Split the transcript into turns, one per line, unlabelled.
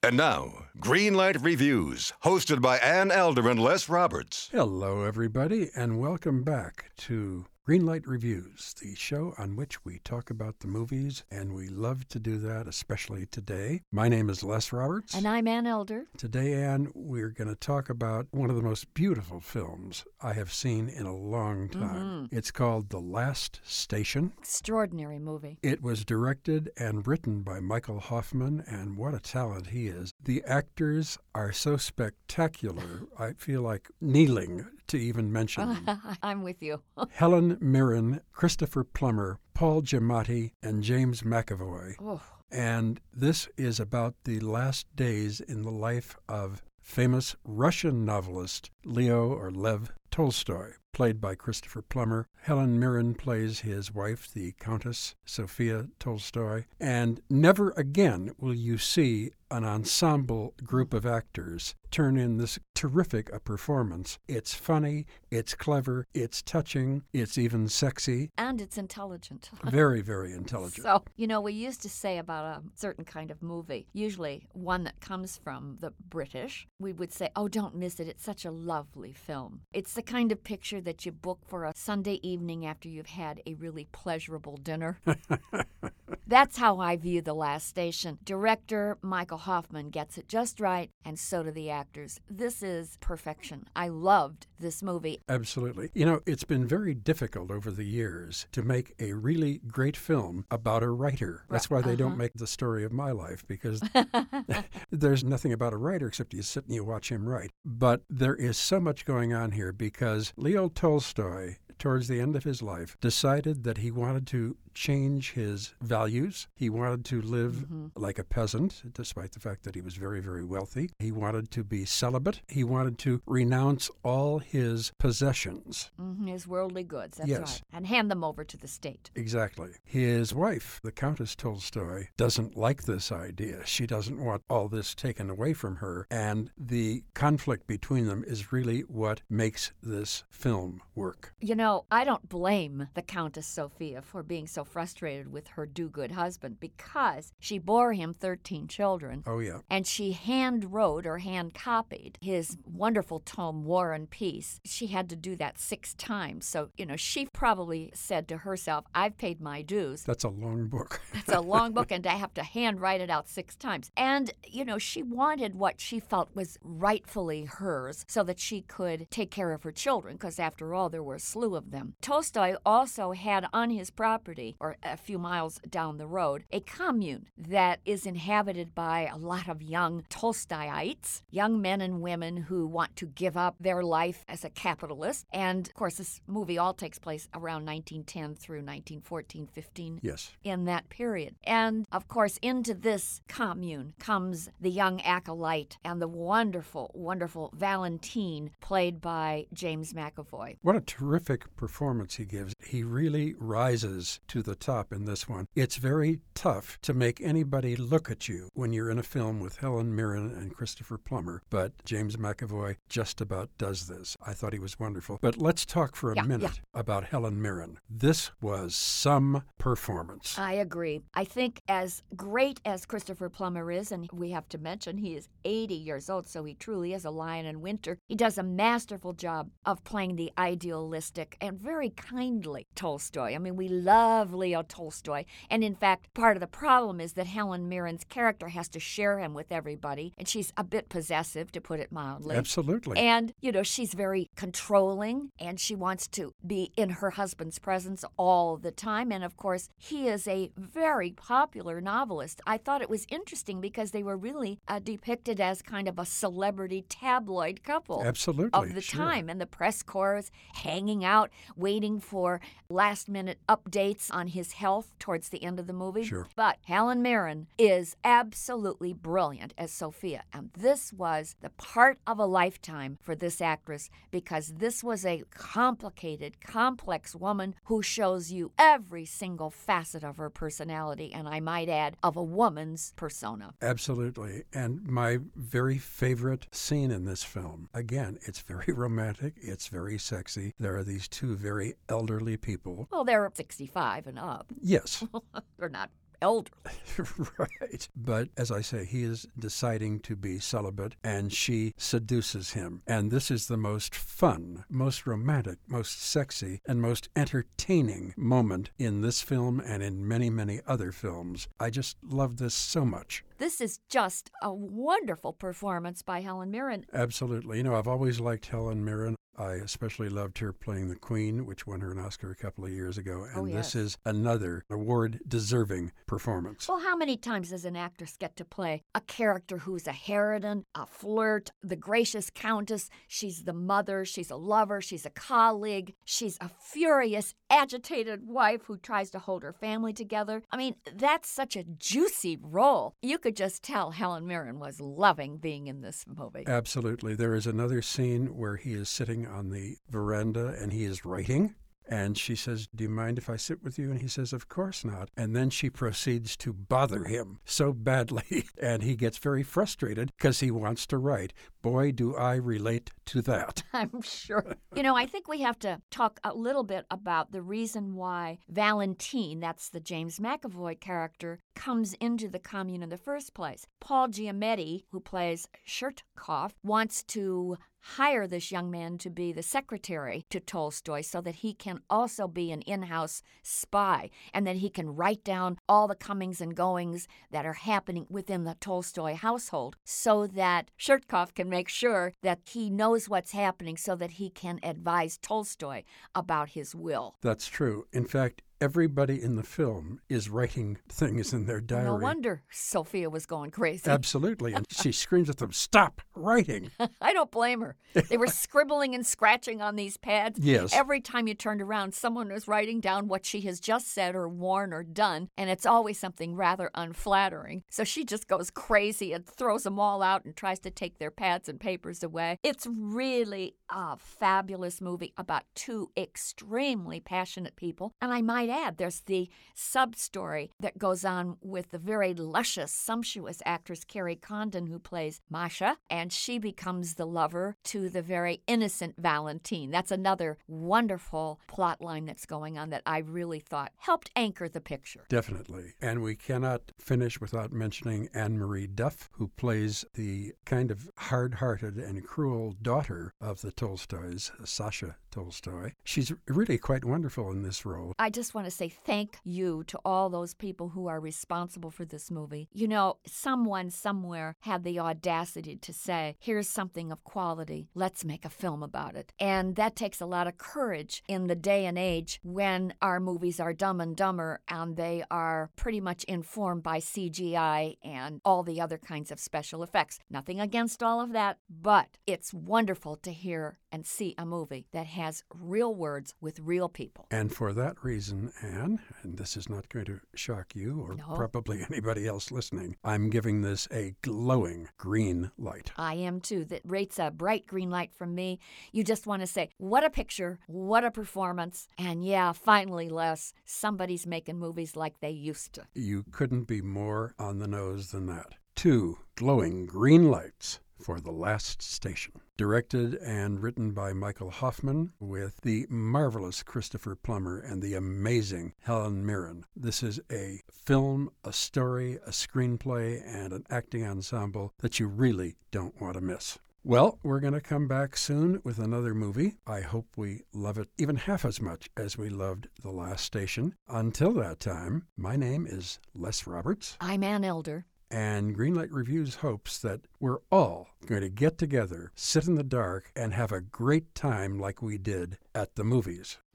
And now, Greenlight Reviews, hosted by Ann Elder and Les Roberts.
Hello, everybody, and welcome back to Greenlight Reviews, the show on which we talk about the movies, and we love to do that, especially today. My name is Les Roberts.
And I'm Ann Elder.
Today, Ann, we're going to talk about one of the most beautiful films I have seen in a long mm-hmm. time. It's called The Last Station.
Extraordinary movie.
It was directed and written by Michael Hoffman, and what a talent he is. The actors are so spectacular, I feel like kneeling to even mention them.
I'm with you.
Helen Mirren, Christopher Plummer, Paul Giamatti, and James McAvoy.
Oh,
And this is about the last days in the life of famous Russian novelist Leo or Lev Tolstoy, played by Christopher Plummer. Helen Mirren plays his wife, the Countess Sophia Tolstoy. And never again will you see an ensemble group of actors turn in this terrific a performance. It's funny, it's clever, it's touching, it's even sexy.
and it's intelligent.
Very, very intelligent.
So, you know, we used to say about a certain kind of movie, usually one that comes from the British, we would say, oh, don't miss it. It's such a lovely film. It's the kind of picture that you book for a Sunday evening after you've had a really pleasurable dinner. That's how I view The Last Station. Director Michael Hoffman gets it just right, and so do the actors. This is perfection. I loved this movie.
Absolutely. You know, it's been very difficult over the years to make a really great film about a writer. That's why they don't uh-huh. make the story of my life because there's nothing about a writer except you sit and you watch him write. But there is so much going on here because Leo Tolstoy towards the end of his life, decided that he wanted to change his values. He wanted to live like a peasant, despite the fact that he was very, very wealthy. He wanted to be celibate. He wanted to renounce all his possessions.
Mhm, His worldly goods, that's
Yes.
right. And hand them over to the state.
Exactly. His wife, the Countess Tolstoy, doesn't like this idea. She doesn't want all this taken away from her. And the conflict between them is really what makes this film work.
You know, I don't blame the Countess Sophia for being so frustrated with her do good husband because she bore him 13 children.
Oh, yeah.
And she hand wrote or hand copied his wonderful tome, War and Peace. She had to do that six times. So, you know, she probably said to herself, I've paid my dues.
That's a long book.
That's a long book, and I have to hand write it out six times. And, you know, she wanted what she felt was rightfully hers so that she could take care of her children, because after all, there were a slew of them. Tolstoy also had on his property, or a few miles down the road, a commune that is inhabited by a lot of young Tolstoyites, young men and women who want to give up their life as a capitalist. And, of course, this movie all takes place around 1910 through 1914 15
yes.
in that period. And of course, into this commune comes the young acolyte and the wonderful, wonderful Valentine, played by James McAvoy.
What a terrific performance he gives. He really rises to the top in this one. It's very tough to make anybody look at you when you're in a film with Helen Mirren and Christopher Plummer, but James McAvoy just about does this. I thought he was wonderful. But let's talk for a
Yeah,
minute about Helen Mirren. This was some performance.
I agree. I think as great as Christopher Plummer is, and we have to mention he is 80 years old, so he truly is a lion in winter, he does a masterful job of playing the idealistic and very kindly Tolstoy. I mean, we love Leo Tolstoy. And in fact, part of the problem is that Helen Mirren's character has to share him with everybody, and she's a bit possessive, to put it mildly.
Absolutely.
And, you know, she's very controlling and she wants to be in her husband's presence all the time. And of course, he is a very popular novelist. I thought it was interesting because they were really uh, depicted as kind of a celebrity tabloid couple
Absolutely.
of the
sure.
time. And the press corps hanging out, waiting for last minute updates on his health towards the end of the movie.
Sure.
But Helen Mirren is absolutely brilliant as Sophia. And this was the part of a lifetime for this actress because this was a complicated, complex woman who shows you every single facet of her personality. And I might add, of a woman's persona.
Absolutely. And my very favorite scene in this film, again, it's very romantic, it's very sexy. There are these two very elderly people.
Well, they're 65 and up.
Yes,
They're not elderly.
right. But as I say, he is deciding to be celibate and she seduces him. And this is the most fun, most romantic, most sexy, and most entertaining moment in this film and in many, many other films. I just love this so much.
This is just a wonderful performance by Helen Mirren.
Absolutely. You know, I've always liked Helen Mirren. I especially loved her playing the Queen, which won her an Oscar a couple of years ago. Oh, and
oh, yes.
this is another award deserving performance.
Well, how many times does an actress get to play a character who's a harridan, a flirt, the gracious countess? She's the mother, she's a lover, she's a colleague, she's a furious, agitated wife who tries to hold her family together. I mean, that's such a juicy role. You could just tell Helen Mirren was loving being in this movie.
Absolutely. There is another scene where he is sitting on the veranda and he is writing. And she says, Do you mind if I sit with you? And he says, Of course not. And then she proceeds to bother him so badly. And he gets very frustrated because he wants to write. Boy, do I relate to that.
I'm sure. you know, I think we have to talk a little bit about the reason why Valentine, that's the James McAvoy character, comes into the commune in the first place. Paul Giamatti, who plays Chertkov, wants to hire this young man to be the secretary to Tolstoy so that he can also be an in house spy and that he can write down all the comings and goings that are happening within the Tolstoy household so that Chertkov can make sure that he knows what's happening so that he can advise Tolstoy about his will.
That's true. In fact, everybody in the film is writing things in their diary.
No wonder Sophia was going crazy.
Absolutely. And she screams at them, Stop writing.
I don't blame her. They were scribbling and scratching on these pads.
Yes.
Every time you turned around, someone was writing down what she has just said or worn or done. And it's always something rather unflattering. So she just goes crazy and throws them all out and tries to take their pads and papers away. It's really a fabulous movie about two extremely passionate people. And I might might add, there's the sub story that goes on with the very luscious, sumptuous actress Kerry Condon, who plays Masha, and she becomes the lover to the very innocent Valentine. That's another wonderful plot line that's going on that I really thought helped anchor the picture.
Definitely. And we cannot finish without mentioning Anne Marie Duff, who plays the kind of hard hearted and cruel daughter of the Tolstoys, Sasha Tolstoy. She's really quite wonderful in this role.
I just want to say thank you to all those people who are responsible for this movie. You know, someone somewhere had the audacity to say, here's something of quality, let's make a film about it. And that takes a lot of courage in the day and age when our movies are dumb and dumber and they are pretty much informed by CGI and all the other kinds of special effects. Nothing against all of that, but it's wonderful to hear and see a movie that has real words with real people.
And for that reason, Ann, and this is not going to shock you or
no.
probably anybody else listening, I'm giving this a glowing green light.
I am too. That rates a bright green light from me. You just want to say, what a picture, what a performance. And yeah, finally, Les, somebody's making movies like they used to.
You couldn't be more on the nose than that. Two glowing green lights for The Last Station. Directed and written by Michael Hoffman with the marvelous Christopher Plummer and the amazing Helen Mirren. This is a film, a story, a screenplay, and an acting ensemble that you really don't want to miss. Well, we're going to come back soon with another movie. I hope we love it even half as much as we loved The Last Station. Until that time, my name is Les Roberts.
I'm Ann Elder.
And Greenlight Reviews hopes that we're all going to get together, sit in the dark, and have a great time like we did at the movies.